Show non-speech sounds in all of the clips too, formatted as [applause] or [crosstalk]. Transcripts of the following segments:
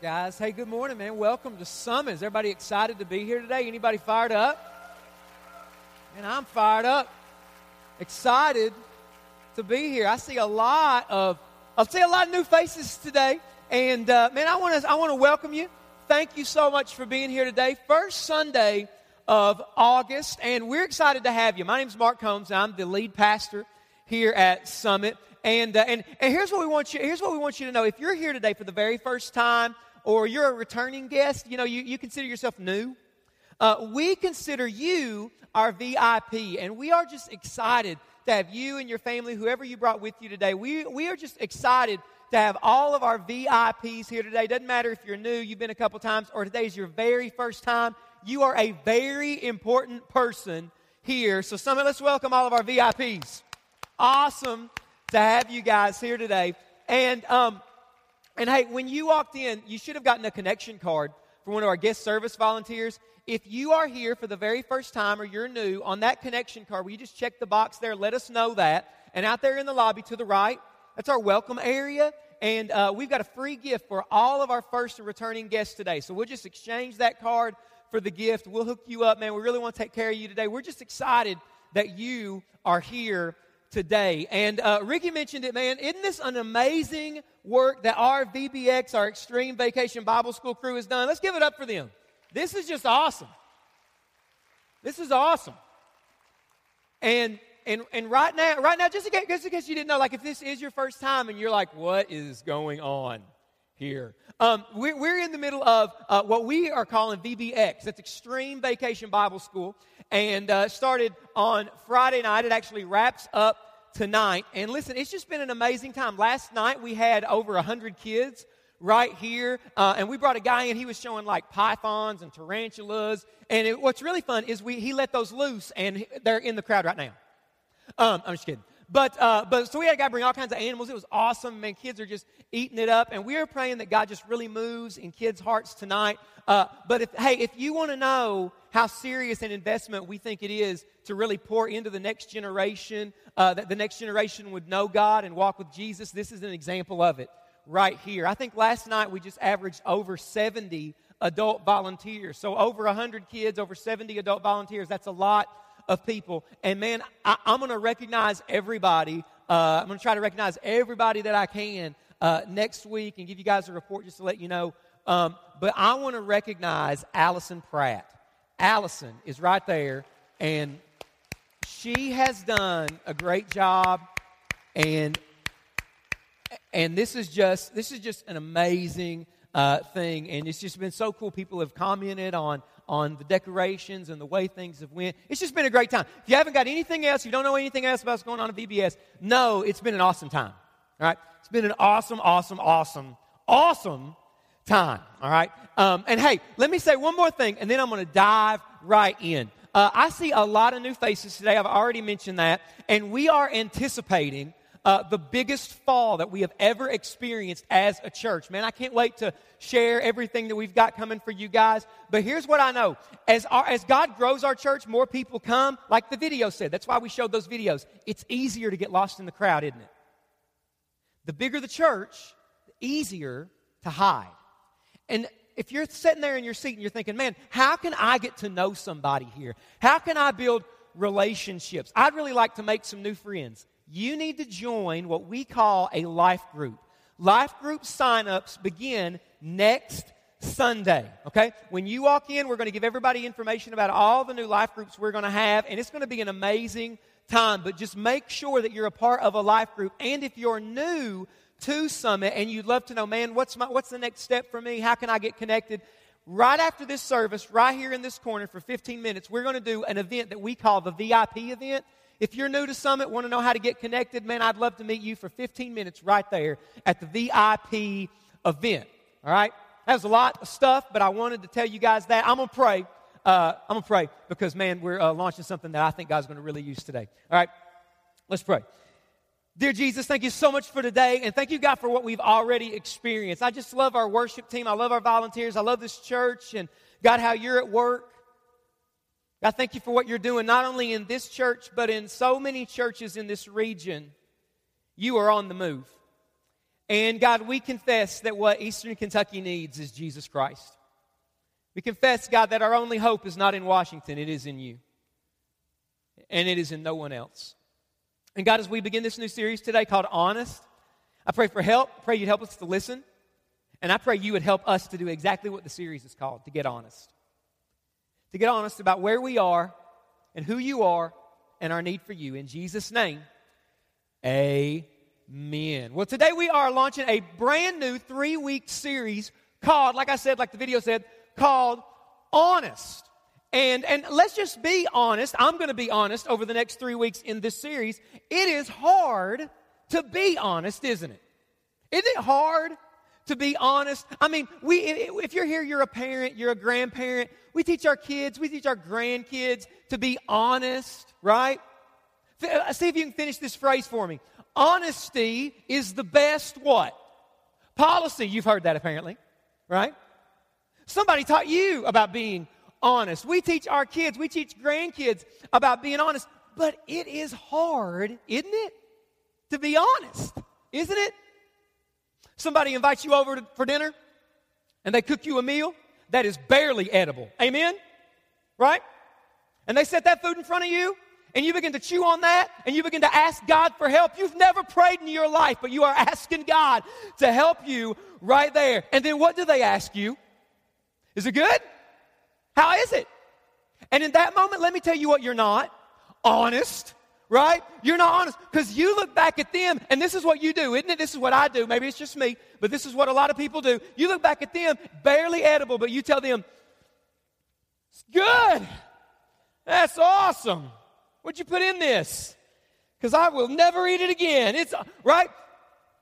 Guys, hey, good morning, man. Welcome to Summit. Is everybody excited to be here today? Anybody fired up? And I'm fired up. Excited to be here. I see a lot of I see a lot of new faces today. And uh, man, I want to I want to welcome you. Thank you so much for being here today. First Sunday of August, and we're excited to have you. My name is Mark Combs. I'm the lead pastor here at Summit. And, uh, and, and here's what we want you here's what we want you to know. If you're here today for the very first time, or you're a returning guest, you know, you, you consider yourself new, uh, we consider you our VIP, and we are just excited to have you and your family, whoever you brought with you today. We, we are just excited to have all of our VIPs here today. Doesn't matter if you're new, you've been a couple times, or today's your very first time. You are a very important person here. So, Summit, let's welcome all of our VIPs. Awesome to have you guys here today. And um, and hey, when you walked in, you should have gotten a connection card from one of our guest service volunteers. If you are here for the very first time or you're new, on that connection card, will you just check the box there? Let us know that. And out there in the lobby to the right, that's our welcome area. And uh, we've got a free gift for all of our first and returning guests today. So we'll just exchange that card for the gift. We'll hook you up, man. We really want to take care of you today. We're just excited that you are here today. And uh, Ricky mentioned it, man. Isn't this an amazing work that our VBX, our Extreme Vacation Bible School crew, has done? Let's give it up for them. This is just awesome. This is awesome. And and and right now, right now, just in case, just in case you didn't know, like if this is your first time and you're like, what is going on? here. Um, we're, we're, in the middle of uh, what we are calling VBX. That's Extreme Vacation Bible School. And uh, started on Friday night. It actually wraps up tonight. And listen, it's just been an amazing time. Last night we had over 100 kids right here. Uh, and we brought a guy in. He was showing like pythons and tarantulas. And it, what's really fun is we, he let those loose, and they're in the crowd right now. Um, I'm just kidding. But, uh, but so we had a guy bring all kinds of animals. It was awesome. Man, kids are just eating it up. And we are praying that God just really moves in kids' hearts tonight. Uh, but if, hey, if you want to know how serious an investment we think it is to really pour into the next generation, uh, that the next generation would know God and walk with Jesus, this is an example of it right here. I think last night we just averaged over 70 adult volunteers. So over 100 kids, over 70 adult volunteers. That's a lot of people. And man, I, am going to recognize everybody. Uh, I'm going to try to recognize everybody that I can uh, next week and give you guys a report just to let you know. Um, but I want to recognize Allison Pratt. Allison is right there, and she has done a great job. And and this is just this is just an amazing uh, thing, and it's just been so cool. People have commented on on the decorations and the way things have went. It's just been a great time. If you haven't got anything else, you don't know anything else about what's going on at VBS, no, it's been an awesome time. All right? It's been an awesome, awesome, awesome, awesome time. All right? Um, and hey, let me say one more thing, and then I'm going to dive right in. Uh, I see a lot of new faces today. I've already mentioned that. And we are anticipating uh, the biggest fall that we have ever experienced as a church. Man, I can't wait to share everything that we've got coming for you guys. But here's what I know as, our, as God grows our church, more people come, like the video said. That's why we showed those videos. It's easier to get lost in the crowd, isn't it? The bigger the church, the easier to hide. And if you're sitting there in your seat and you're thinking, man, how can I get to know somebody here? How can I build relationships? I'd really like to make some new friends you need to join what we call a life group. Life group signups begin next Sunday, okay? When you walk in, we're going to give everybody information about all the new life groups we're going to have, and it's going to be an amazing time. But just make sure that you're a part of a life group. And if you're new to Summit and you'd love to know, man, what's, my, what's the next step for me? How can I get connected? Right after this service, right here in this corner for 15 minutes, we're going to do an event that we call the VIP event. If you're new to Summit, want to know how to get connected, man, I'd love to meet you for 15 minutes right there at the VIP event. All right? That was a lot of stuff, but I wanted to tell you guys that. I'm going to pray. Uh, I'm going to pray because, man, we're uh, launching something that I think God's going to really use today. All right? Let's pray. Dear Jesus, thank you so much for today, and thank you, God, for what we've already experienced. I just love our worship team. I love our volunteers. I love this church, and God, how you're at work. God, thank you for what you're doing, not only in this church, but in so many churches in this region. You are on the move. And God, we confess that what Eastern Kentucky needs is Jesus Christ. We confess, God, that our only hope is not in Washington, it is in you. And it is in no one else. And God, as we begin this new series today called Honest, I pray for help. I pray you'd help us to listen. And I pray you would help us to do exactly what the series is called to get honest. To get honest about where we are and who you are and our need for you. In Jesus' name, amen. Well, today we are launching a brand new three week series called, like I said, like the video said, called Honest. And, and let's just be honest. I'm going to be honest over the next three weeks in this series. It is hard to be honest, isn't it? Isn't it hard to be honest? I mean, we, if you're here, you're a parent, you're a grandparent. We teach our kids, we teach our grandkids to be honest, right? Uh, see if you can finish this phrase for me. Honesty is the best what? Policy. You've heard that apparently, right? Somebody taught you about being honest. We teach our kids, we teach grandkids about being honest, but it is hard, isn't it? To be honest, isn't it? Somebody invites you over to, for dinner and they cook you a meal that is barely edible. Amen? Right? And they set that food in front of you and you begin to chew on that and you begin to ask God for help. You've never prayed in your life, but you are asking God to help you right there. And then what do they ask you? Is it good? How is it? And in that moment, let me tell you what you're not honest, right? You're not honest because you look back at them, and this is what you do, isn't it? This is what I do. Maybe it's just me, but this is what a lot of people do. You look back at them, barely edible, but you tell them, it's good. That's awesome. What'd you put in this? Because I will never eat it again. It's right.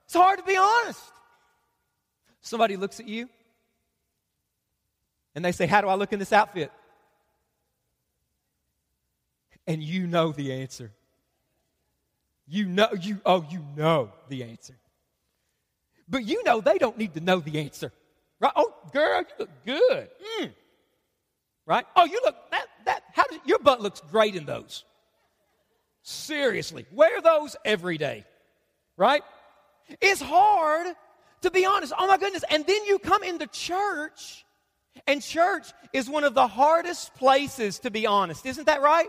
It's hard to be honest. Somebody looks at you and they say, How do I look in this outfit? And you know the answer. You know, you, oh, you know the answer. But you know they don't need to know the answer. Right? Oh, girl, you look good. Mm. Right? Oh, you look, that, that, how does, your butt looks great in those. Seriously, wear those every day. Right? It's hard to be honest. Oh my goodness. And then you come into church and church is one of the hardest places to be honest. Isn't that right?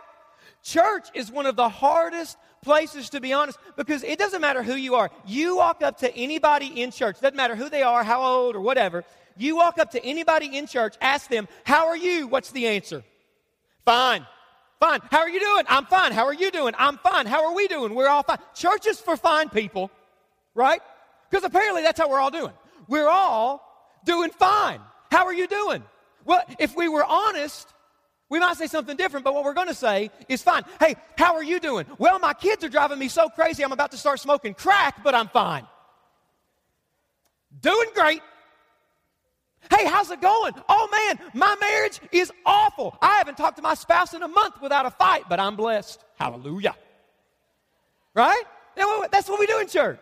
Church is one of the hardest places to be honest because it doesn't matter who you are. You walk up to anybody in church, doesn't matter who they are, how old, or whatever. You walk up to anybody in church, ask them, How are you? What's the answer? Fine. Fine. How are you doing? I'm fine. How are you doing? I'm fine. How are we doing? We're all fine. Church is for fine people, right? Because apparently that's how we're all doing. We're all doing fine. How are you doing? Well, if we were honest, we might say something different, but what we're going to say is fine. Hey, how are you doing? Well, my kids are driving me so crazy, I'm about to start smoking crack, but I'm fine. Doing great. Hey, how's it going? Oh man, my marriage is awful. I haven't talked to my spouse in a month without a fight, but I'm blessed. Hallelujah. Right? That's what we do in church.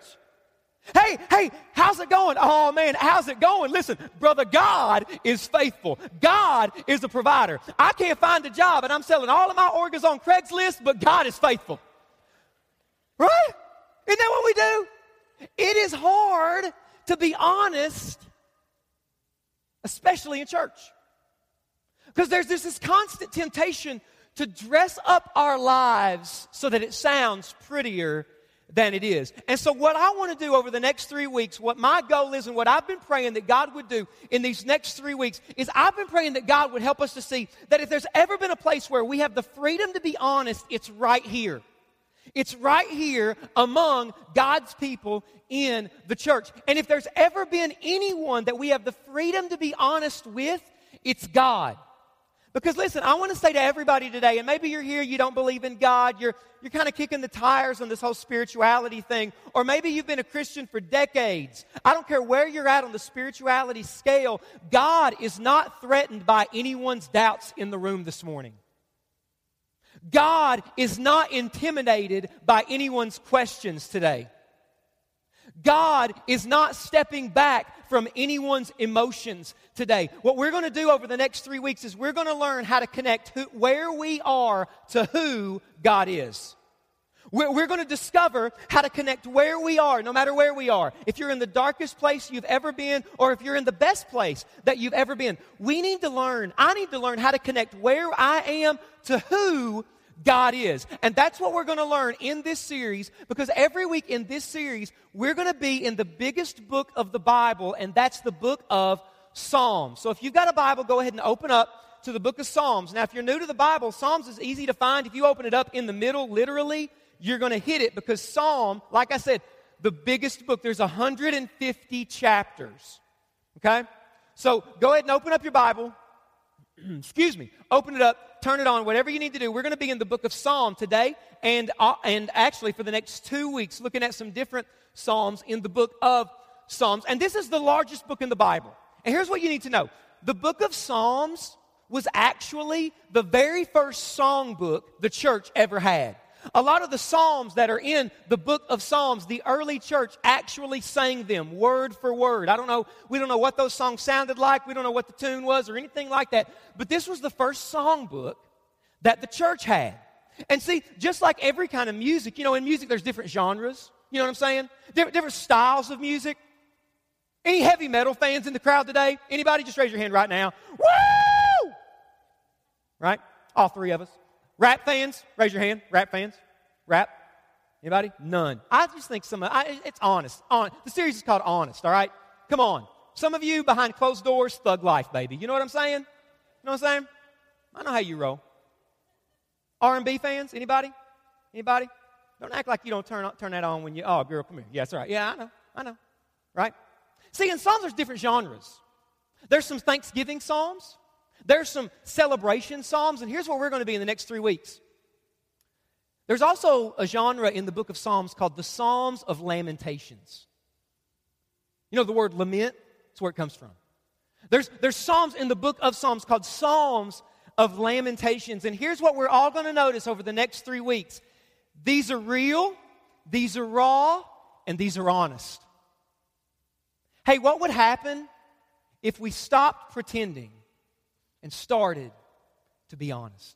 Hey, hey, how's it going? Oh man, how's it going? Listen, brother, God is faithful. God is a provider. I can't find a job and I'm selling all of my organs on Craigslist, but God is faithful. Right? Isn't that what we do? It is hard to be honest, especially in church. Because there's this, this constant temptation to dress up our lives so that it sounds prettier than it is. And so, what I want to do over the next three weeks, what my goal is, and what I've been praying that God would do in these next three weeks, is I've been praying that God would help us to see that if there's ever been a place where we have the freedom to be honest, it's right here. It's right here among God's people in the church. And if there's ever been anyone that we have the freedom to be honest with, it's God. Because listen, I want to say to everybody today, and maybe you're here, you don't believe in God, you're, you're kind of kicking the tires on this whole spirituality thing, or maybe you've been a Christian for decades. I don't care where you're at on the spirituality scale, God is not threatened by anyone's doubts in the room this morning. God is not intimidated by anyone's questions today. God is not stepping back from anyone's emotions today. What we're going to do over the next three weeks is we're going to learn how to connect who, where we are to who God is. We're, we're going to discover how to connect where we are, no matter where we are. If you're in the darkest place you've ever been, or if you're in the best place that you've ever been, we need to learn, I need to learn how to connect where I am to who God is. And that's what we're going to learn in this series because every week in this series, we're going to be in the biggest book of the Bible, and that's the book of Psalms. So if you've got a Bible, go ahead and open up to the book of Psalms. Now, if you're new to the Bible, Psalms is easy to find. If you open it up in the middle, literally, you're going to hit it because Psalm, like I said, the biggest book, there's 150 chapters. Okay? So go ahead and open up your Bible. [clears throat] Excuse me. Open it up, turn it on, whatever you need to do. We're going to be in the book of Psalm today and, uh, and actually for the next two weeks, looking at some different Psalms in the book of Psalms. And this is the largest book in the Bible. And here's what you need to know the book of Psalms was actually the very first song book the church ever had. A lot of the Psalms that are in the book of Psalms, the early church actually sang them word for word. I don't know, we don't know what those songs sounded like, we don't know what the tune was or anything like that, but this was the first songbook that the church had. And see, just like every kind of music, you know, in music there's different genres, you know what I'm saying? Different, different styles of music. Any heavy metal fans in the crowd today? Anybody? Just raise your hand right now. Woo! Right? All three of us. Rap fans, raise your hand. Rap fans, rap. Anybody? None. I just think some. I, it's honest. On the series is called Honest. All right, come on. Some of you behind closed doors, thug life, baby. You know what I'm saying? You know what I'm saying? I know how you roll. R&B fans, anybody? Anybody? Don't act like you don't turn turn that on when you. Oh, girl, come here. Yes, yeah, right. Yeah, I know. I know. Right? See, in Psalms, there's different genres. There's some Thanksgiving Psalms. There's some celebration Psalms, and here's where we're going to be in the next three weeks. There's also a genre in the book of Psalms called the Psalms of Lamentations. You know the word lament? That's where it comes from. There's, there's Psalms in the book of Psalms called Psalms of Lamentations. And here's what we're all going to notice over the next three weeks these are real, these are raw, and these are honest. Hey, what would happen if we stopped pretending and started to be honest.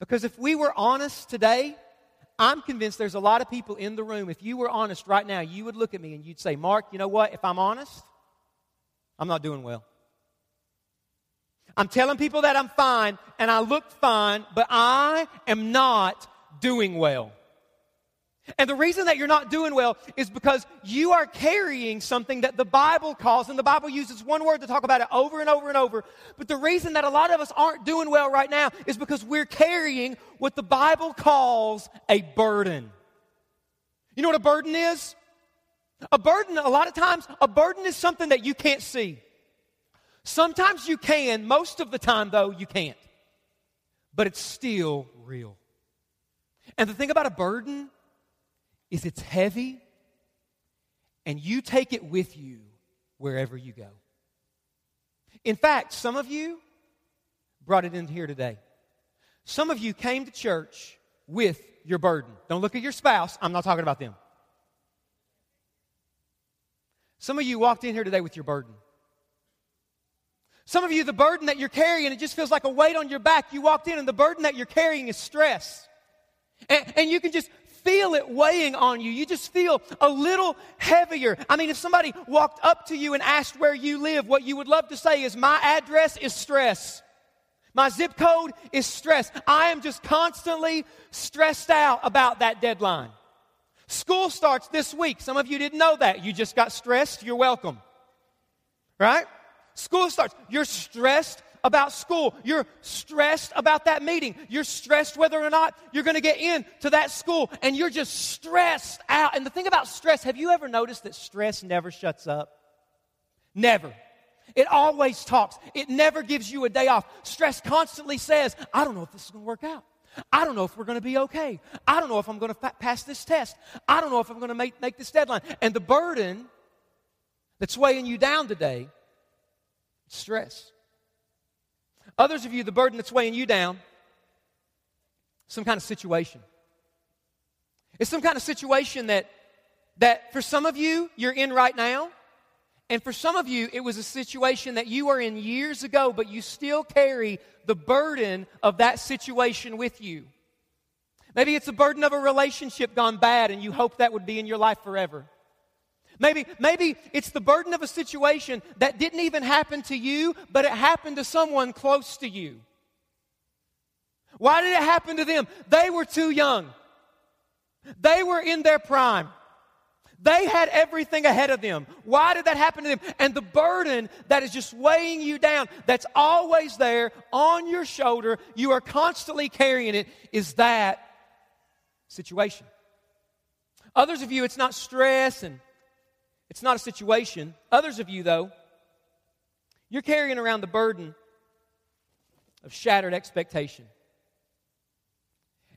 Because if we were honest today, I'm convinced there's a lot of people in the room. If you were honest right now, you would look at me and you'd say, Mark, you know what? If I'm honest, I'm not doing well. I'm telling people that I'm fine and I look fine, but I am not doing well. And the reason that you're not doing well is because you are carrying something that the Bible calls, and the Bible uses one word to talk about it over and over and over. But the reason that a lot of us aren't doing well right now is because we're carrying what the Bible calls a burden. You know what a burden is? A burden, a lot of times, a burden is something that you can't see. Sometimes you can, most of the time, though, you can't. But it's still real. And the thing about a burden is it's heavy and you take it with you wherever you go. In fact, some of you brought it in here today. Some of you came to church with your burden. Don't look at your spouse. I'm not talking about them. Some of you walked in here today with your burden. Some of you, the burden that you're carrying, it just feels like a weight on your back. You walked in, and the burden that you're carrying is stress. And, and, you can just feel it weighing on you. You just feel a little heavier. I mean, if somebody walked up to you and asked where you live, what you would love to say is, My address is stress. My zip code is stress. I am just constantly stressed out about that deadline. School starts this week. Some of you didn't know that. You just got stressed. You're welcome. Right? School starts. You're stressed about school. You're stressed about that meeting. You're stressed whether or not you're going to get into that school. And you're just stressed out. And the thing about stress, have you ever noticed that stress never shuts up? Never. It always talks. It never gives you a day off. Stress constantly says, I don't know if this is going to work out. I don't know if we're going to be okay. I don't know if I'm going to fa- pass this test. I don't know if I'm going to make, make this deadline. And the burden that's weighing you down today, stress. Others of you, the burden that's weighing you down, some kind of situation. It's some kind of situation that, that for some of you, you're in right now. And for some of you, it was a situation that you were in years ago, but you still carry the burden of that situation with you. Maybe it's the burden of a relationship gone bad and you hope that would be in your life forever. Maybe, maybe it's the burden of a situation that didn't even happen to you, but it happened to someone close to you. Why did it happen to them? They were too young. They were in their prime. They had everything ahead of them. Why did that happen to them? And the burden that is just weighing you down, that's always there on your shoulder, you are constantly carrying it, is that situation. Others of you, it's not stress and it's not a situation. Others of you, though, you're carrying around the burden of shattered expectation.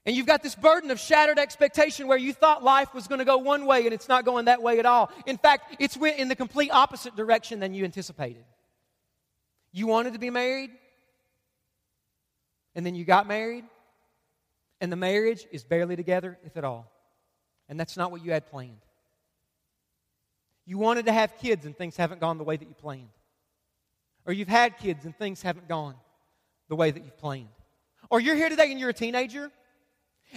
And you've got this burden of shattered expectation where you thought life was going to go one way and it's not going that way at all. In fact, it's went in the complete opposite direction than you anticipated. You wanted to be married, and then you got married, and the marriage is barely together, if at all. And that's not what you had planned. You wanted to have kids, and things haven't gone the way that you planned. Or you've had kids, and things haven't gone the way that you've planned. Or you're here today and you're a teenager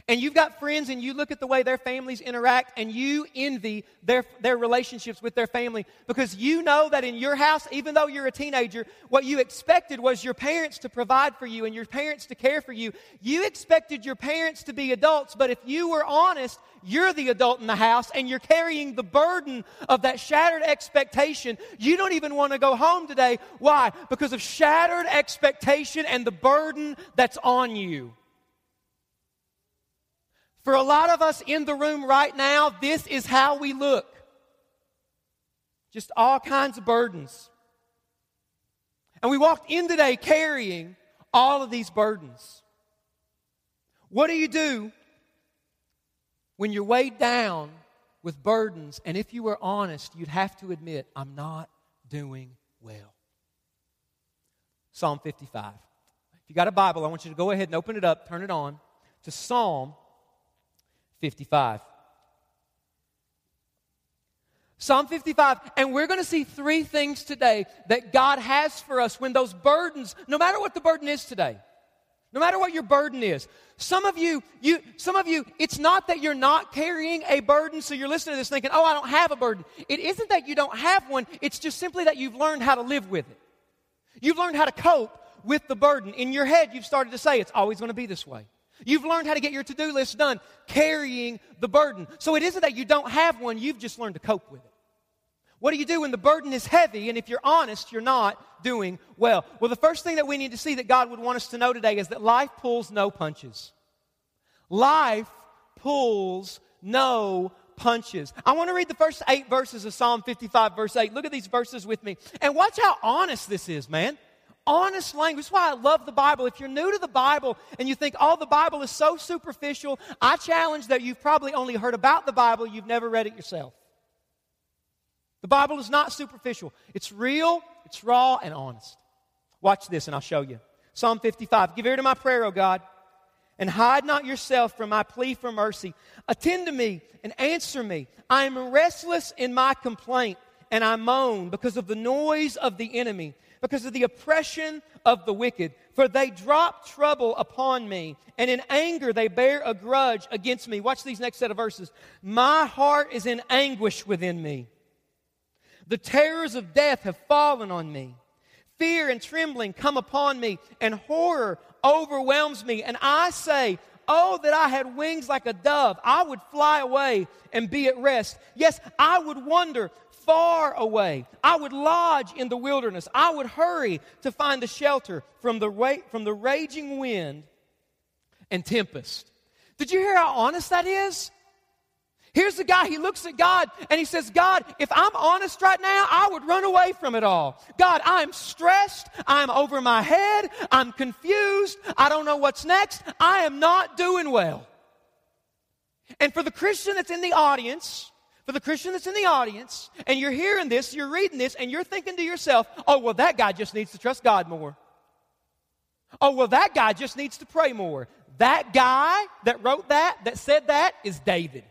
and you've got friends and you look at the way their families interact and you envy their, their relationships with their family because you know that in your house, even though you're a teenager, what you expected was your parents to provide for you and your parents to care for you. You expected your parents to be adults, but if you were honest, you're the adult in the house and you're carrying the burden of that shattered expectation. You don't even want to go home today. Why? Because of shattered expectation and the burden that's on you. For a lot of us in the room right now, this is how we look. Just all kinds of burdens. And we walked in today carrying all of these burdens. What do you do when you're weighed down with burdens? And if you were honest, you'd have to admit, I'm not doing well. Psalm 55. If you got a Bible, I want you to go ahead and open it up, turn it on to Psalm 55. Psalm 55, and we're going to see three things today that God has for us when those burdens, no matter what the burden is today, no matter what your burden is. Some of you, you, some of you, it's not that you're not carrying a burden, so you're listening to this thinking, oh, I don't have a burden. It isn't that you don't have one, it's just simply that you've learned how to live with it. You've learned how to cope with the burden. In your head, you've started to say, it's always going to be this way. You've learned how to get your to do list done, carrying the burden. So it isn't that you don't have one, you've just learned to cope with it. What do you do when the burden is heavy and if you're honest, you're not doing well? Well, the first thing that we need to see that God would want us to know today is that life pulls no punches. Life pulls no punches. I want to read the first eight verses of Psalm 55, verse 8. Look at these verses with me. And watch how honest this is, man honest language. That's why I love the Bible. If you're new to the Bible and you think, oh, the Bible is so superficial, I challenge that you've probably only heard about the Bible, you've never read it yourself. The Bible is not superficial, it's real, it's raw, and honest. Watch this, and I'll show you. Psalm 55 Give ear to my prayer, O God, and hide not yourself from my plea for mercy. Attend to me and answer me. I am restless in my complaint, and I moan because of the noise of the enemy because of the oppression of the wicked. For they drop trouble upon me, and in anger they bear a grudge against me. Watch these next set of verses. My heart is in anguish within me. The terrors of death have fallen on me. Fear and trembling come upon me, and horror overwhelms me. And I say, Oh, that I had wings like a dove. I would fly away and be at rest. Yes, I would wander far away. I would lodge in the wilderness. I would hurry to find the shelter from the, ra- from the raging wind and tempest. Did you hear how honest that is? Here's the guy, he looks at God and he says, God, if I'm honest right now, I would run away from it all. God, I'm stressed. I'm over my head. I'm confused. I don't know what's next. I am not doing well. And for the Christian that's in the audience, for the Christian that's in the audience, and you're hearing this, you're reading this, and you're thinking to yourself, oh, well, that guy just needs to trust God more. Oh, well, that guy just needs to pray more. That guy that wrote that, that said that, is David.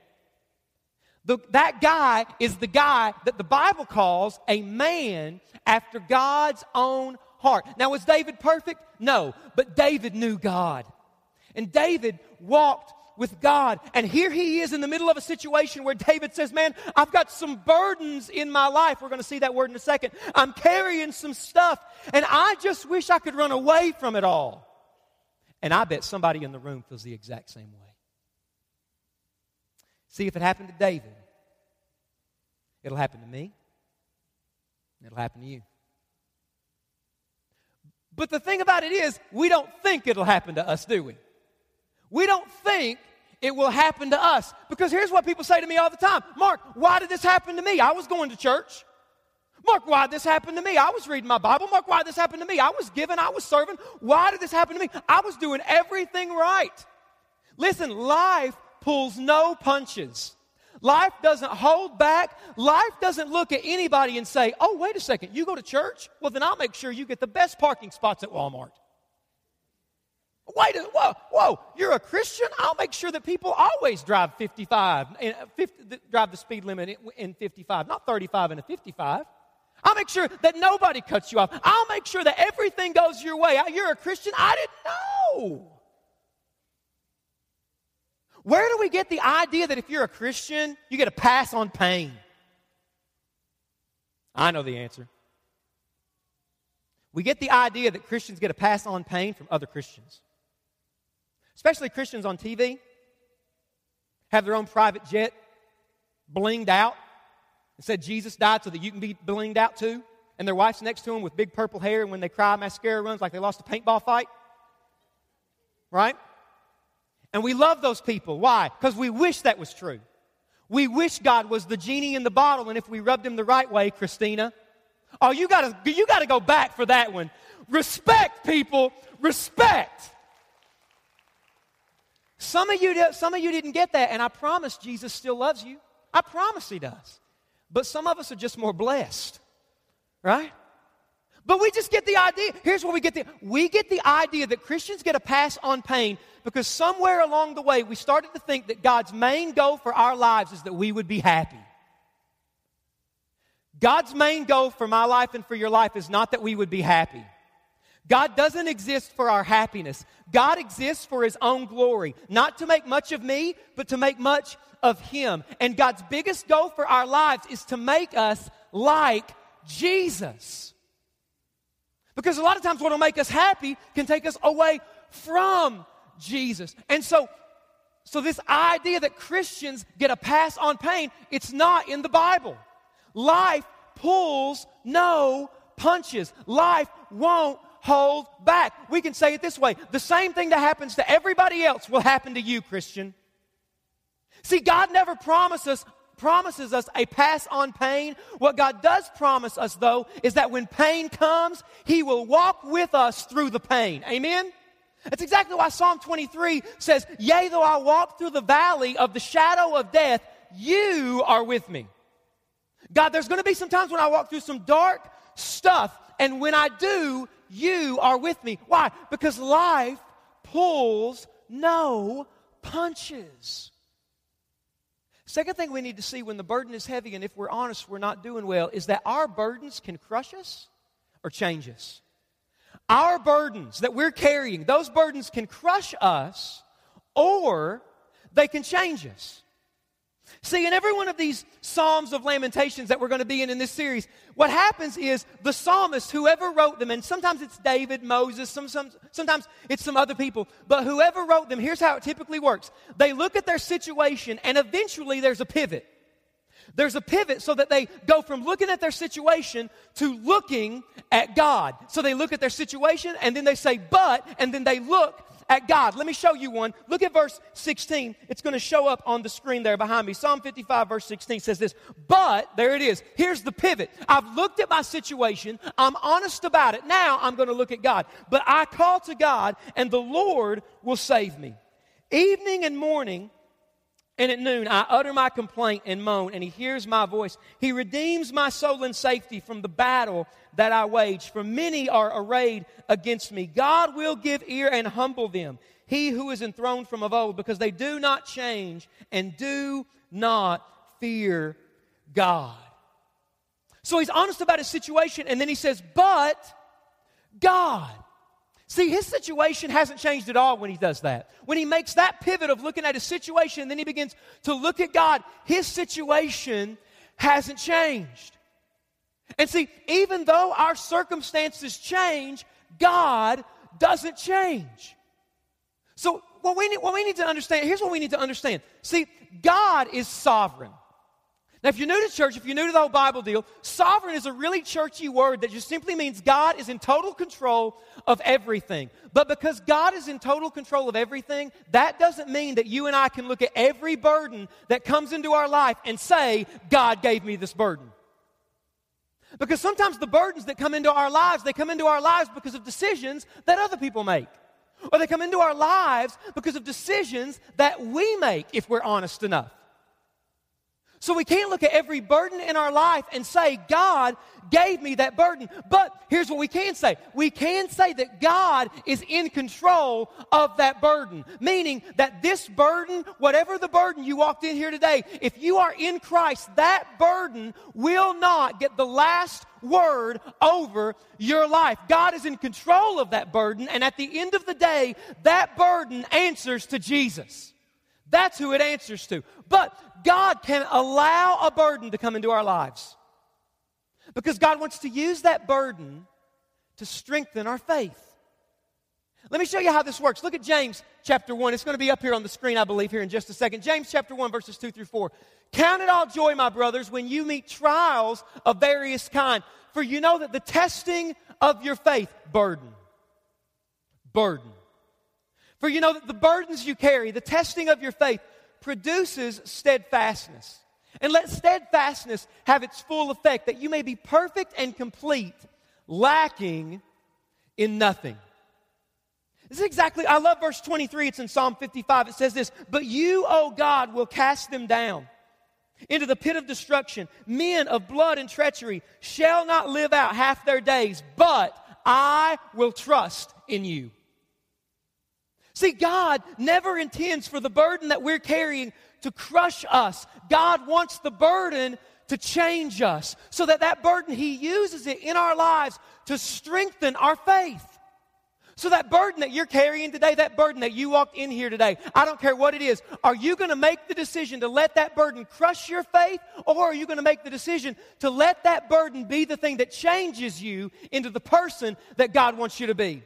The, that guy is the guy that the Bible calls a man after God's own heart. Now, was David perfect? No, but David knew God. And David walked with God. And here he is in the middle of a situation where David says, Man, I've got some burdens in my life. We're going to see that word in a second. I'm carrying some stuff, and I just wish I could run away from it all. And I bet somebody in the room feels the exact same way. See, if it happened to David, it'll happen to me, it'll happen to you. But the thing about it is, we don't think it'll happen to us, do we? We don't think it will happen to us. Because here's what people say to me all the time Mark, why did this happen to me? I was going to church. Mark, why did this happen to me? I was reading my Bible. Mark, why did this happen to me? I was giving, I was serving. Why did this happen to me? I was doing everything right. Listen, life pulls no punches. Life doesn't hold back. Life doesn't look at anybody and say, oh, wait a second, you go to church? Well, then I'll make sure you get the best parking spots at Walmart. Wait, whoa, whoa, you're a Christian? I'll make sure that people always drive 55, eh, 50, drive the speed limit in 55, not 35 and a 55. I'll make sure that nobody cuts you off. I'll make sure that everything goes your way. You're a Christian? I didn't know. Where do we get the idea that if you're a Christian, you get a pass on pain? I know the answer. We get the idea that Christians get a pass on pain from other Christians, especially Christians on TV, have their own private jet blinged out and said Jesus died so that you can be blinged out too, and their wife's next to them with big purple hair, and when they cry, mascara runs like they lost a paintball fight. Right? And we love those people. Why? Because we wish that was true. We wish God was the genie in the bottle, and if we rubbed him the right way, Christina. Oh, you gotta, you gotta go back for that one. Respect, people. Respect. Some of you, some of you didn't get that, and I promise Jesus still loves you. I promise He does. But some of us are just more blessed, right? But we just get the idea. Here's what we get the we get the idea that Christians get a pass on pain because somewhere along the way we started to think that God's main goal for our lives is that we would be happy. God's main goal for my life and for your life is not that we would be happy. God doesn't exist for our happiness. God exists for His own glory, not to make much of me, but to make much of Him. And God's biggest goal for our lives is to make us like Jesus. Because a lot of times what will make us happy can take us away from Jesus. And so, so this idea that Christians get a pass on pain, it's not in the Bible. Life pulls no punches. Life won't hold back. We can say it this way the same thing that happens to everybody else will happen to you, Christian. See, God never promises promises us a pass on pain. What God does promise us, though, is that when pain comes, He will walk with us through the pain. Amen? That's exactly why Psalm 23 says, Yea, though I walk through the valley of the shadow of death, you are with me. God, there's going to be some times when I walk through some dark stuff, and when I do, you are with me. Why? Because life pulls no punches. Second thing we need to see when the burden is heavy, and if we're honest, we're not doing well, is that our burdens can crush us or change us. Our burdens that we're carrying, those burdens can crush us or they can change us. See, in every one of these Psalms of Lamentations that we're going to be in in this series, what happens is the psalmist, whoever wrote them, and sometimes it's David, Moses, some, some, sometimes it's some other people, but whoever wrote them, here's how it typically works. They look at their situation and eventually there's a pivot. There's a pivot so that they go from looking at their situation to looking at God. So they look at their situation and then they say, but, and then they look at God. Let me show you one. Look at verse 16. It's going to show up on the screen there behind me. Psalm 55, verse 16 says this, but, there it is. Here's the pivot. I've looked at my situation. I'm honest about it. Now I'm going to look at God. But I call to God, and the Lord will save me. Evening and morning, and at noon, I utter my complaint and moan, and he hears my voice. He redeems my soul in safety from the battle that I wage, for many are arrayed against me. God will give ear and humble them, he who is enthroned from of old, because they do not change and do not fear God. So he's honest about his situation, and then he says, But God. See, his situation hasn't changed at all when he does that. When he makes that pivot of looking at his situation, then he begins to look at God, his situation hasn't changed. And see, even though our circumstances change, God doesn't change. So, what we, need, what we need to understand here's what we need to understand. See, God is sovereign. Now, if you're new to church, if you're new to the whole Bible deal, sovereign is a really churchy word that just simply means God is in total control of everything. But because God is in total control of everything, that doesn't mean that you and I can look at every burden that comes into our life and say, God gave me this burden. Because sometimes the burdens that come into our lives, they come into our lives because of decisions that other people make. Or they come into our lives because of decisions that we make, if we're honest enough. So we can't look at every burden in our life and say, God gave me that burden. But here's what we can say we can say that God is in control of that burden. Meaning that this burden, whatever the burden you walked in here today, if you are in Christ, that burden will not get the last word over your life. God is in control of that burden, and at the end of the day, that burden answers to Jesus. That's who it answers to. But God can allow a burden to come into our lives because God wants to use that burden to strengthen our faith. Let me show you how this works. Look at James chapter 1. It's going to be up here on the screen, I believe, here in just a second. James chapter 1, verses 2 through 4. Count it all joy, my brothers, when you meet trials of various kind, for you know that the testing of your faith, burden, burden for you know that the burdens you carry, the testing of your faith, produces steadfastness. And let steadfastness have its full effect, that you may be perfect and complete, lacking in nothing. This is exactly, I love verse 23. It's in Psalm 55. It says this But you, O God, will cast them down into the pit of destruction. Men of blood and treachery shall not live out half their days, but I will trust in you. See, God never intends for the burden that we're carrying to crush us. God wants the burden to change us so that that burden, He uses it in our lives to strengthen our faith. So, that burden that you're carrying today, that burden that you walked in here today, I don't care what it is, are you going to make the decision to let that burden crush your faith, or are you going to make the decision to let that burden be the thing that changes you into the person that God wants you to be?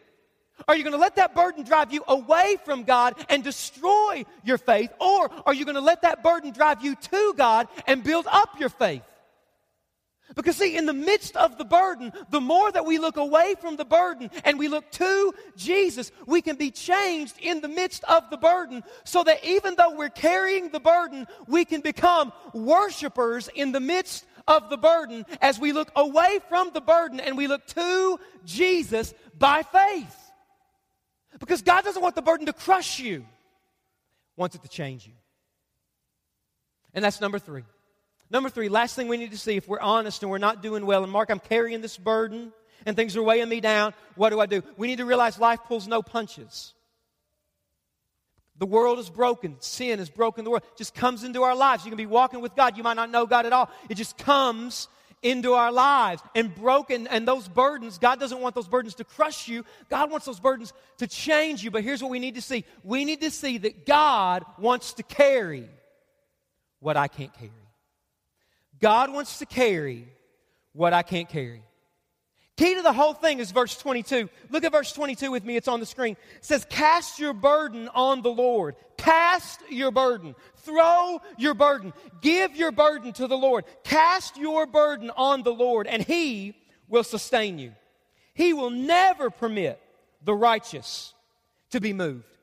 Are you going to let that burden drive you away from God and destroy your faith? Or are you going to let that burden drive you to God and build up your faith? Because, see, in the midst of the burden, the more that we look away from the burden and we look to Jesus, we can be changed in the midst of the burden so that even though we're carrying the burden, we can become worshipers in the midst of the burden as we look away from the burden and we look to Jesus by faith. Because God doesn't want the burden to crush you, wants it to change you. And that's number three. Number three, last thing we need to see if we're honest and we're not doing well, and Mark, I'm carrying this burden and things are weighing me down, what do I do? We need to realize life pulls no punches. The world is broken. Sin is broken. The world it just comes into our lives. You can be walking with God. You might not know God at all. It just comes into our lives and broken and those burdens god doesn't want those burdens to crush you. God wants those burdens to change you but here's what we need to see. We need to see that god wants to carry what i can't carry. God wants to carry what i can't carry Key to the whole thing is verse 22. Look at verse 22 with me. It's on the screen. It says, Cast your burden on the Lord. Cast your burden. Throw your burden. Give your burden to the Lord. Cast your burden on the Lord, and He will sustain you. He will never permit the righteous to be moved.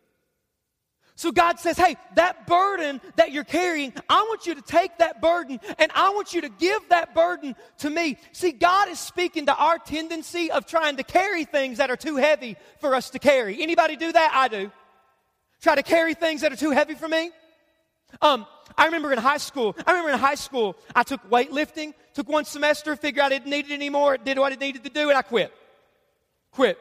So God says, hey, that burden that you're carrying, I want you to take that burden and I want you to give that burden to me. See, God is speaking to our tendency of trying to carry things that are too heavy for us to carry. Anybody do that? I do. Try to carry things that are too heavy for me. Um, I remember in high school, I remember in high school, I took weightlifting, took one semester, figured I didn't need it anymore, did what I needed to do, and I quit. Quit.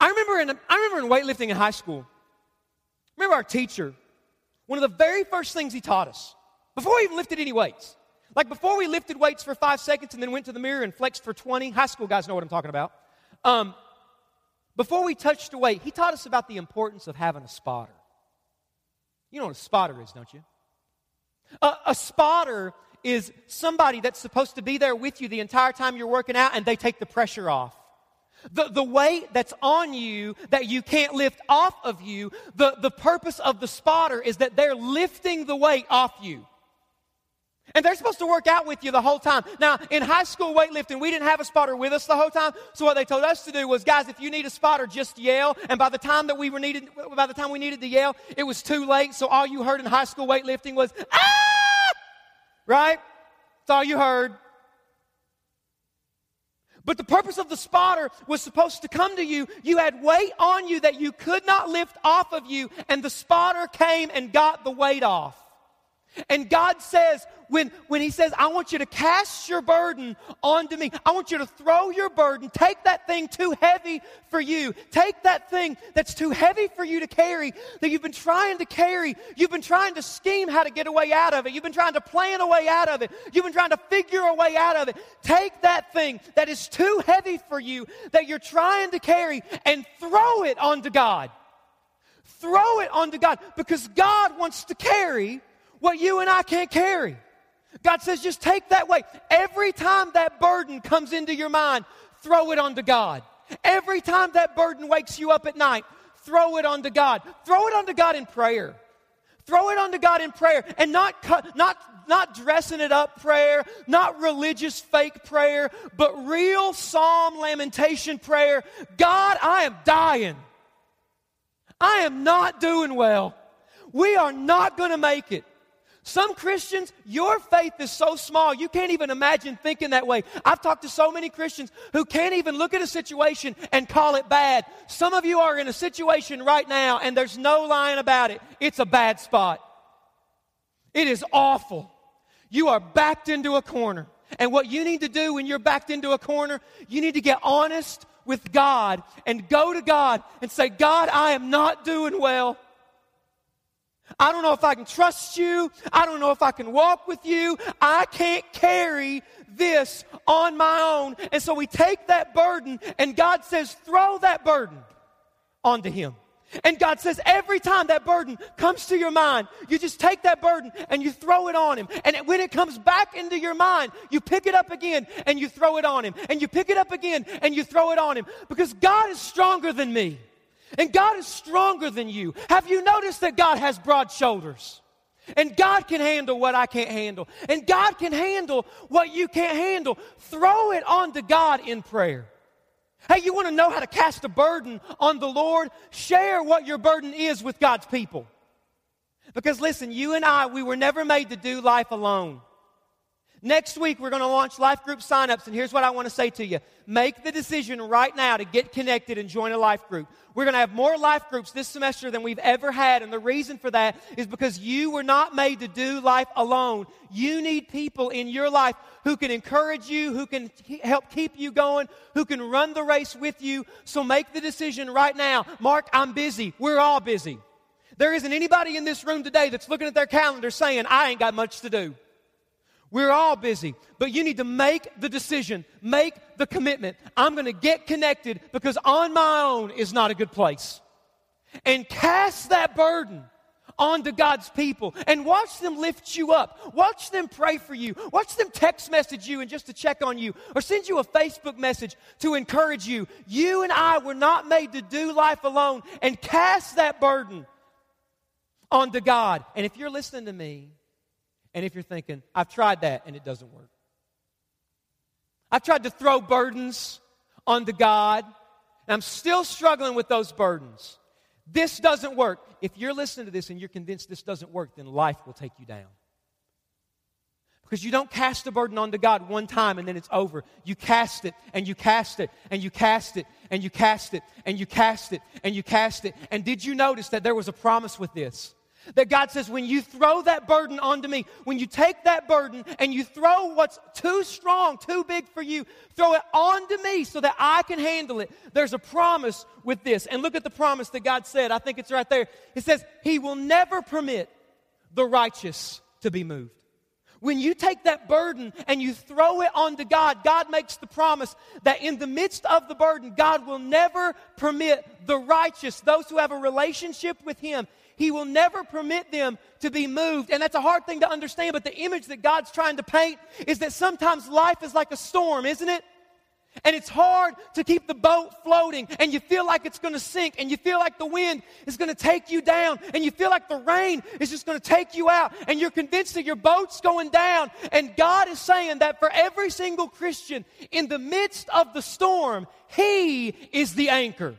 I remember in, I remember in weightlifting in high school, remember our teacher, one of the very first things he taught us, before we even lifted any weights, like before we lifted weights for five seconds and then went to the mirror and flexed for 20, high school guys know what I'm talking about. Um, before we touched the weight, he taught us about the importance of having a spotter. You know what a spotter is, don't you? A, a, spotter is somebody that's supposed to be there with you the entire time you're working out and they take the pressure off. The, the weight that's on you that you can't lift off of you, the, the purpose of the spotter is that they're lifting the weight off you. And they're supposed to work out with you the whole time. Now, in high school weightlifting, we didn't have a spotter with us the whole time. So what they told us to do was, guys, if you need a spotter, just yell. And by the time that we were needed, by the time we needed to yell, it was too late. So all you heard in high school weightlifting was, ah! Right? That's all you heard. But the purpose of the spotter was supposed to come to you. You had weight on you that you could not lift off of you, and the spotter came and got the weight off. And God says, when, when He says, I want you to cast your burden onto me, I want you to throw your burden, take that thing too heavy for you, take that thing that's too heavy for you to carry, that you've been trying to carry, you've been trying to scheme how to get a way out of it, you've been trying to plan a way out of it, you've been trying to figure a way out of it. Take that thing that is too heavy for you, that you're trying to carry, and throw it onto God. Throw it onto God because God wants to carry what you and I can't carry. God says, just take that weight. Every time that burden comes into your mind, throw it onto God. Every time that burden wakes you up at night, throw it onto God. Throw it onto God in prayer. Throw it onto God in prayer and not, not, not dressing it up prayer, not religious fake prayer, but real psalm lamentation prayer. God, I am dying. I am not doing well. We are not going to make it. Some Christians, your faith is so small, you can't even imagine thinking that way. I've talked to so many Christians who can't even look at a situation and call it bad. Some of you are in a situation right now, and there's no lying about it. It's a bad spot. It is awful. You are backed into a corner. And what you need to do when you're backed into a corner, you need to get honest with God and go to God and say, God, I am not doing well. I don't know if I can trust you. I don't know if I can walk with you. I can't carry this on my own. And so we take that burden, and God says, throw that burden onto Him. And God says, every time that burden comes to your mind, you just take that burden and you throw it on Him. And when it comes back into your mind, you pick it up again and you throw it on Him. And you pick it up again and you throw it on Him. Because God is stronger than me. And God is stronger than you. Have you noticed that God has broad shoulders? And God can handle what I can't handle. And God can handle what you can't handle. Throw it onto God in prayer. Hey, you want to know how to cast a burden on the Lord? Share what your burden is with God's people. Because listen, you and I, we were never made to do life alone. Next week, we're going to launch life group signups, and here's what I want to say to you. Make the decision right now to get connected and join a life group. We're going to have more life groups this semester than we've ever had, and the reason for that is because you were not made to do life alone. You need people in your life who can encourage you, who can help keep you going, who can run the race with you. So make the decision right now. Mark, I'm busy. We're all busy. There isn't anybody in this room today that's looking at their calendar saying, I ain't got much to do. We're all busy, but you need to make the decision, make the commitment. I'm going to get connected because on my own is not a good place. And cast that burden onto God's people and watch them lift you up. Watch them pray for you. Watch them text message you and just to check on you or send you a Facebook message to encourage you. You and I were not made to do life alone and cast that burden onto God. And if you're listening to me, and if you're thinking, I've tried that and it doesn't work, I've tried to throw burdens onto God, and I'm still struggling with those burdens. This doesn't work. If you're listening to this and you're convinced this doesn't work, then life will take you down. Because you don't cast a burden onto God one time and then it's over. You cast it and you cast it and you cast it and you cast it and you cast it and you cast it. And did you notice that there was a promise with this? That God says, when you throw that burden onto me, when you take that burden and you throw what's too strong, too big for you, throw it onto me so that I can handle it. There's a promise with this. And look at the promise that God said. I think it's right there. It says, He will never permit the righteous to be moved. When you take that burden and you throw it onto God, God makes the promise that in the midst of the burden, God will never permit the righteous, those who have a relationship with Him, He will never permit them to be moved. And that's a hard thing to understand, but the image that God's trying to paint is that sometimes life is like a storm, isn't it? And it's hard to keep the boat floating, and you feel like it's to sink, and you feel like the wind is to take you down, and you feel like the rain is just to take you out, and you're convinced that your boat's going down. And God is saying that for every single Christian, in the midst of the storm, He is the anchor.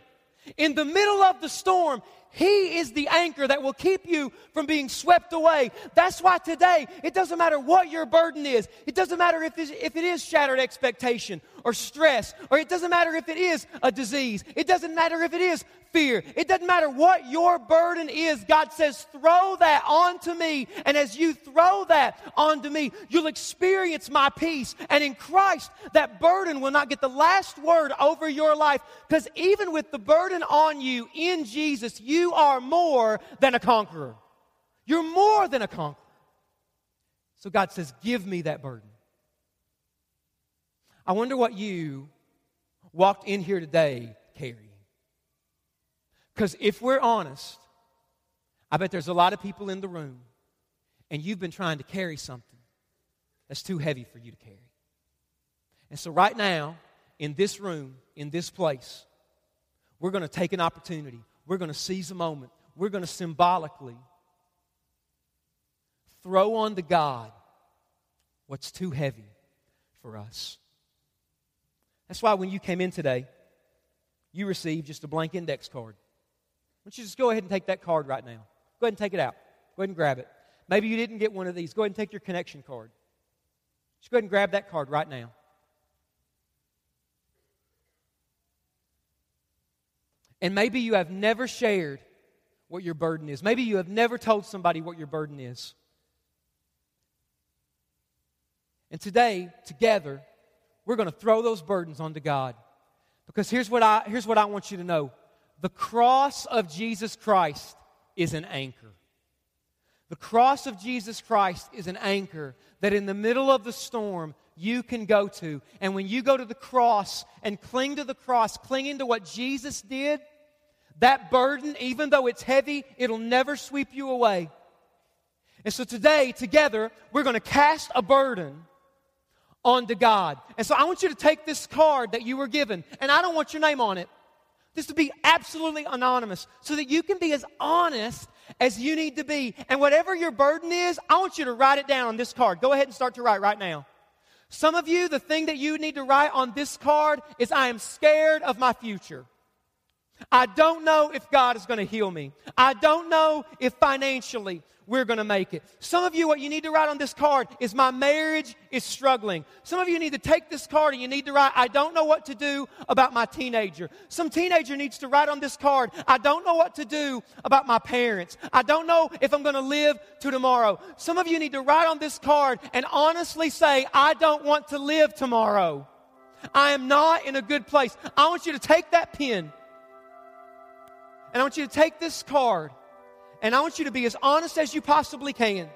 In the middle of the storm, he is the anchor that will keep you from being swept away. That's why today, it doesn't matter what your burden is. It doesn't matter if, if it is shattered expectation or stress, or it doesn't matter if it is a disease. It doesn't matter if it is fear. It doesn't matter what your burden is. God says, throw that onto me. And as you throw that onto me, you'll experience my peace. And in Christ, that burden will not get the last word over your life. Because even with the burden on you in Jesus, you are more than a conqueror. You're more than a conqueror. So God says, give me that burden. I wonder what you walked in here today carrying. Because if we're honest, I bet there's a lot of people in the room, and you've been trying to carry something that's too heavy for you to carry. And so, right now, in this room, in this place, we're going to take an opportunity. We're going to seize a moment. We're going to symbolically throw on to God what's too heavy for us. That's why when you came in today, you received just a blank index card Why don't you just go ahead and take that card right now? Go ahead and take it out. Go ahead and grab it. Maybe you didn't get one of these. Go ahead and take your connection card. Just go ahead and grab that card right now. And maybe you have never shared what your burden is. Maybe you have never told somebody what your burden is. And today, together, we're going to throw those burdens onto God. Because here's what I, here's what I want you to know the cross of Jesus Christ is an anchor. The cross of Jesus Christ is an anchor that in the middle of the storm you can go to. And when you go to the cross and cling to the cross, clinging to what Jesus did, that burden, even though it's heavy, it'll never sweep you away. And so today, together, we're going to cast a burden onto God. And so I want you to take this card that you were given, and I don't want your name on it. This to be absolutely anonymous so that you can be as honest as you need to be. And whatever your burden is, I want you to write it down on this card. Go ahead and start to write right now. Some of you, the thing that you need to write on this card is I am scared of my future. I don't know if God is going to heal me. I don't know if financially we're going to make it. Some of you, what you need to write on this card is my marriage is struggling. Some of you need to take this card and you need to write, I don't know what to do about my teenager. Some teenager needs to write on this card, I don't know what to do about my parents. I don't know if I'm going to live to tomorrow. Some of you need to write on this card and honestly say, I don't want to live tomorrow. I am not in a good place. I want you to take that pen and I want you to take this card and I want you to be as honest as you possibly can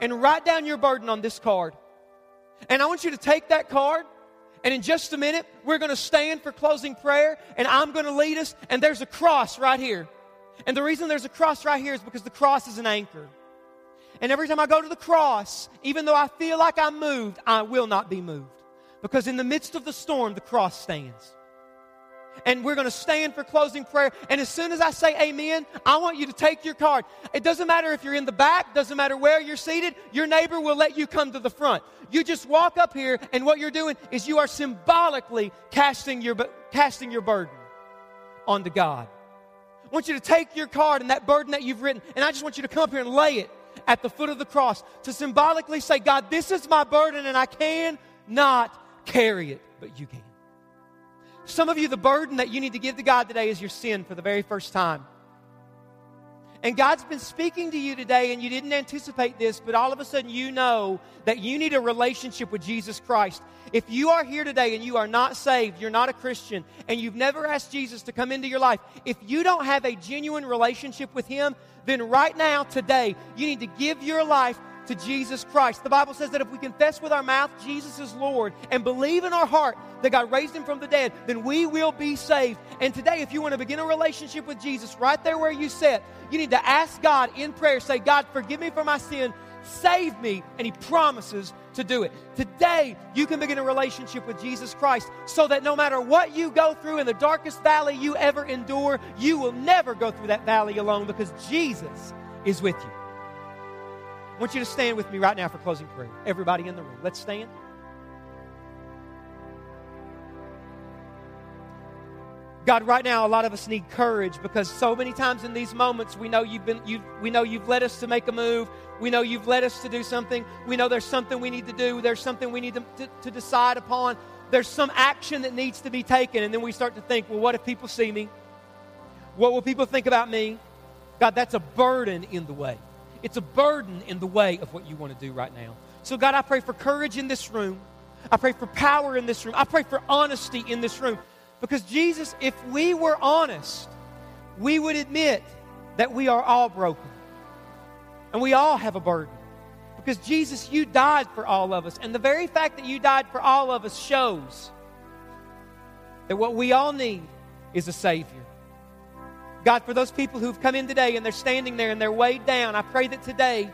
and write down your burden on this card. And I want you to take that card, and in just a minute, we're going to stand for closing prayer, and I'm going to lead us, and there's a cross right here. And the reason there's a cross right here is because the cross is an anchor. And every time I go to the cross, even though I feel like I'm moved, I will not be moved. Because in the midst of the storm, the cross stands and we're going to stand for closing prayer. And as soon as I say amen, I want you to take your card. It doesn't matter if you're in the back, doesn't matter where you're seated, your neighbor will let you come to the front. You just walk up here, and what you're doing is you are symbolically casting your, casting your burden onto God. I want you to take your card and that burden that you've written, and I just want you to come up here and lay it at the foot of the cross to symbolically say, God, this is my burden, and I cannot carry it, but you can. Some of you, the burden that you need to give to God today is your sin for the very first time. And God's been speaking to you today, and you didn't anticipate this, but all of a sudden you know that you need a relationship with Jesus Christ. If you are here today and you are not saved, you're not a Christian, and you've never asked Jesus to come into your life, if you don't have a genuine relationship with Him, then right now, today, you need to give your life to Jesus Christ. The Bible says that if we confess with our mouth Jesus is Lord and believe in our heart that God raised him from the dead, then we will be saved. And today, if you want to begin a relationship with Jesus right there where you sit, you need to ask God in prayer, say, God, forgive me for my sin, save me, and He promises to do it. Today, you can begin a relationship with Jesus Christ so that no matter what you go through in the darkest valley you ever endure, you will never go through that valley alone because Jesus is with you. I want you to stand with me right now for closing prayer. Everybody in the room, let's stand. God, right now, a lot of us need courage because so many times in these moments, we know you've been, you, we know you've led us to make a move. We know you've led us to do something. We know there's something we need to do. There's something we need to, to, to decide upon. There's some action that needs to be taken. And then we start to think, well, what if people see me? What will people think about me? God, that's a burden in the way. It's a burden in the way of what you want to do right now. So, God, I pray for courage in this room. I pray for power in this room. I pray for honesty in this room. Because, Jesus, if we were honest, we would admit that we are all broken. And we all have a burden. Because, Jesus, you died for all of us. And the very fact that you died for all of us shows that what we all need is a Savior. God, for those people who've come in today and they're standing there and they're weighed down, I pray that today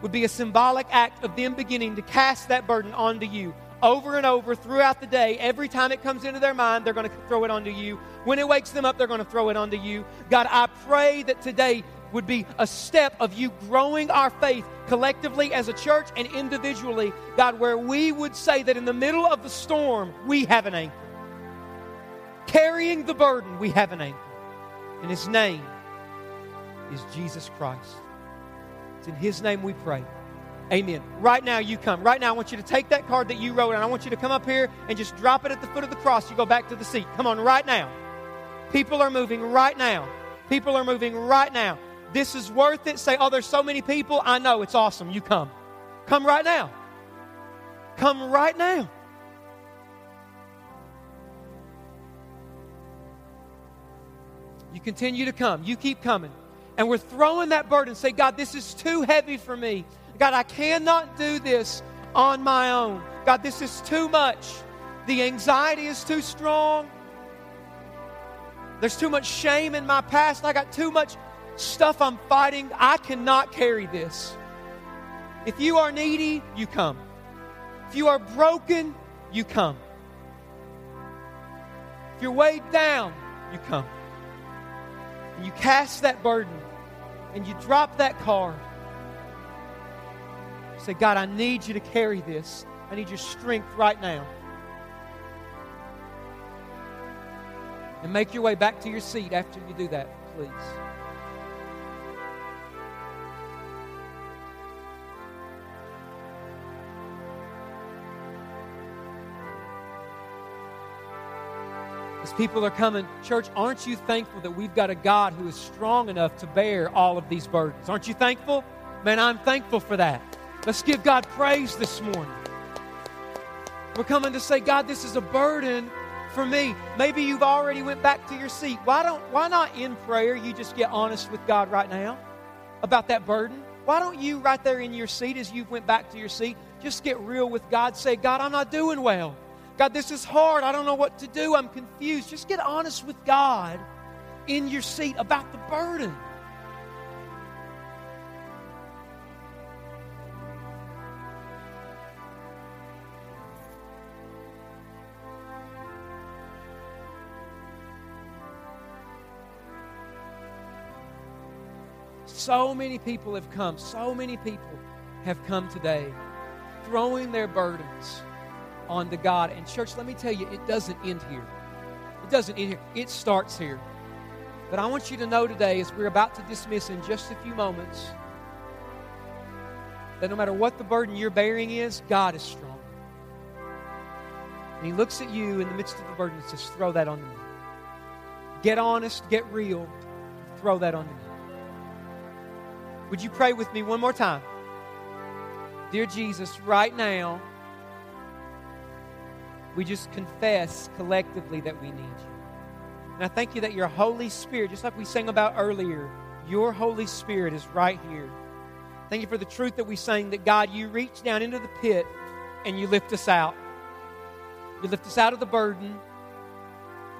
would be a symbolic act of them beginning to cast that burden onto you over and over throughout the day. Every time it comes into their mind, they're going to throw it onto you. When it wakes them up, they're going to throw it onto you. God, I pray that today would be a step of you growing our faith collectively as a church and individually, God, where we would say that in the middle of the storm, we have an anchor. Carrying the burden, we have an anchor. And his name is Jesus Christ. It's in his name we pray. Amen. Right now, you come. Right now, I want you to take that card that you wrote, and I want you to come up here and just drop it at the foot of the cross. You go back to the seat. Come on, right now. People are moving right now. People are moving right now. This is worth it. Say, oh, there's so many people. I know. It's awesome. You come. Come right now. Come right now. You continue to come. You keep coming. And we're throwing that burden. Say, God, this is too heavy for me. God, I cannot do this on my own. God, this is too much. The anxiety is too strong. There's too much shame in my past. I got too much stuff I'm fighting. I cannot carry this. If you are needy, you come. If you are broken, you come. If you're weighed down, you come. And you cast that burden and you drop that card. Say, God, I need you to carry this. I need your strength right now. And make your way back to your seat after you do that, please. As people are coming, church, aren't you thankful that we've got a God who is strong enough to bear all of these burdens? Aren't you thankful? Man, I'm thankful for that. Let's give God praise this morning. We're coming to say, God, this is a burden for me. Maybe you've already went back to your seat. Why don't why not in prayer you just get honest with God right now about that burden? Why don't you right there in your seat as you've went back to your seat just get real with God, say, God, I'm not doing well. God, this is hard. I don't know what to do. I'm confused. Just get honest with God in your seat about the burden. So many people have come. So many people have come today throwing their burdens onto God. And, church, let me tell you, it doesn't end here. It doesn't end here, it starts here. But I want you to know today, as we're about to dismiss in just a few moments, that no matter what the burden you're bearing is, God is strong. And He looks at you in the midst of the burden and says, Throw that on me. Get honest, get real, throw that on me. Would you pray with me one more time? Dear Jesus, right now, we just confess collectively that we need you. And I thank you that your Holy Spirit, just like we sang about earlier, your Holy Spirit is right here. Thank you for the truth that we sang that God, you reach down into the pit and you lift us out. You lift us out of the burden.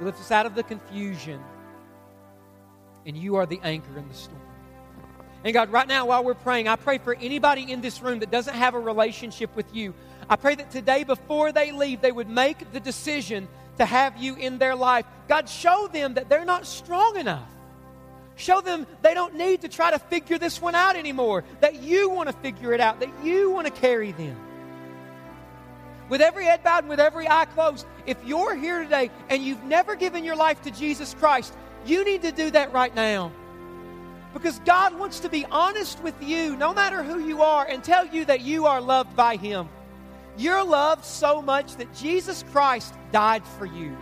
You lift us out of the confusion. And you are the anchor in the storm. And God, right now, while we're praying, I pray for anybody in this room that doesn't have a relationship with you. I pray that today, before they leave, they would make the decision to have you in their life. God, show them that they're not strong enough. Show them they don't need to try to figure this one out anymore, that you want to figure it out, that you want to carry them. With every head bowed and with every eye closed, if you're here today and you've never given your life to Jesus Christ, you need to do that right now. Because God wants to be honest with you, no matter who you are, and tell you that you are loved by Him. You're loved so much that Jesus Christ died for you.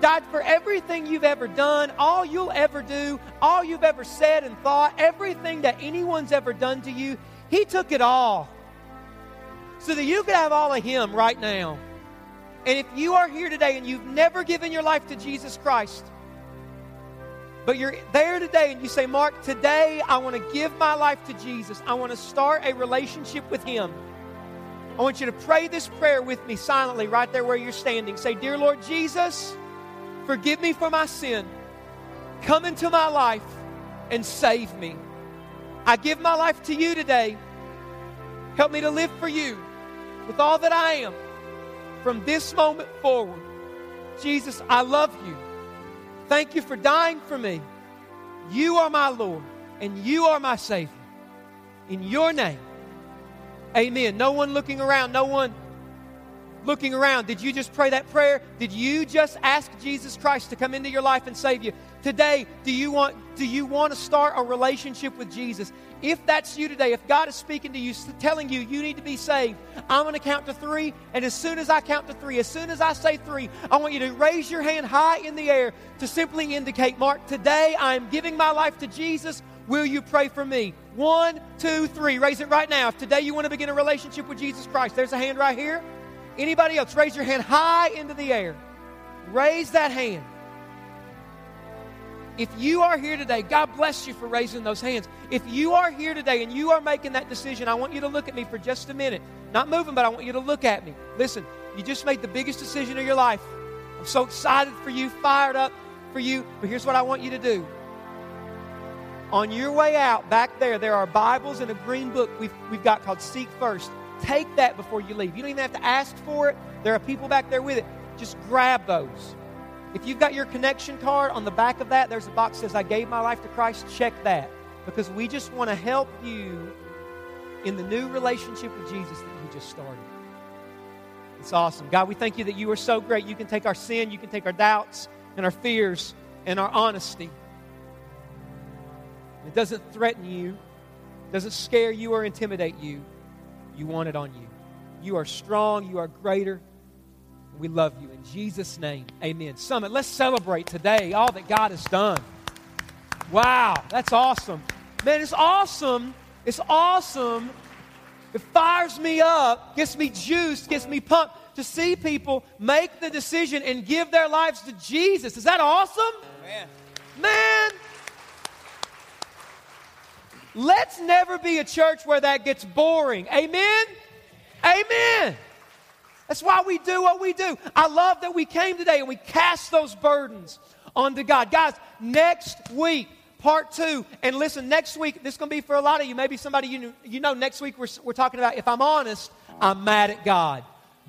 Died for everything you've ever done, all you'll ever do, all you've ever said and thought, everything that anyone's ever done to you. He took it all so that you could have all of Him right now. And if you are here today and you've never given your life to Jesus Christ, but you're there today and you say, Mark, today I want to give my life to Jesus. I want to start a relationship with Him. I want you to pray this prayer with me silently right there where you're standing. Say, Dear Lord Jesus, forgive me for my sin. Come into my life and save me. I give my life to you today. Help me to live for you with all that I am from this moment forward. Jesus, I love you. Thank you for dying for me. You are my Lord and you are my Savior. In your name, amen. No one looking around, no one looking around. Did you just pray that prayer? Did you just ask Jesus Christ to come into your life and save you? Today, do you want do you want to start a relationship with Jesus? If that's you today, if God is speaking to you, telling you you need to be saved, I'm going to count to three. And as soon as I count to three, as soon as I say three, I want you to raise your hand high in the air to simply indicate, Mark, today I am giving my life to Jesus. Will you pray for me? One, two, three. Raise it right now. If today you want to begin a relationship with Jesus Christ, there's a hand right here. Anybody else? Raise your hand high into the air. Raise that hand. If you are here today, God bless you for raising those hands. If you are here today and you are making that decision, I want you to look at me for just a minute. Not moving, but I want you to look at me. Listen, you just made the biggest decision of your life. I'm so excited for you, fired up for you. But here's what I want you to do. On your way out, back there, there are Bibles and a green book we've, we've got called Seek First. Take that before you leave. You don't even have to ask for it. There are people back there with it. Just grab those. If you've got your connection card on the back of that, there's a box that says, I gave my life to Christ. Check that. Because we just want to help you in the new relationship with Jesus that you just started. It's awesome. God, we thank you that you are so great. You can take our sin, you can take our doubts and our fears and our honesty. It doesn't threaten you, doesn't scare you or intimidate you. You want it on you. You are strong, you are greater. We love you. In Jesus' name, amen. Summit, let's celebrate today all that God has done. Wow, that's awesome. Man, it's awesome. It's awesome. It fires me up, gets me juiced, gets me pumped to see people make the decision and give their lives to Jesus. Is that awesome? Man. Man. Let's never be a church where that gets boring. Amen? Amen. That's why we do what we do. I love that we came today and we cast those burdens onto God. Guys, next week, part two. And listen, next week, this is going to be for a lot of you. Maybe somebody you know, you know next week we're, we're talking about, if I'm honest, I'm mad at God.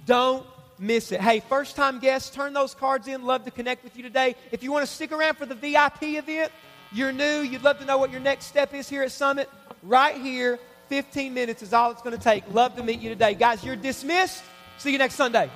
Don't miss it. Hey, first time guests, turn those cards in. Love to connect with you today. If you want to stick around for the VIP event, you're new, you'd love to know what your next step is here at Summit, right here, 15 minutes is all it's going to take. Love to meet you today. Guys, you're dismissed. See you next Sunday.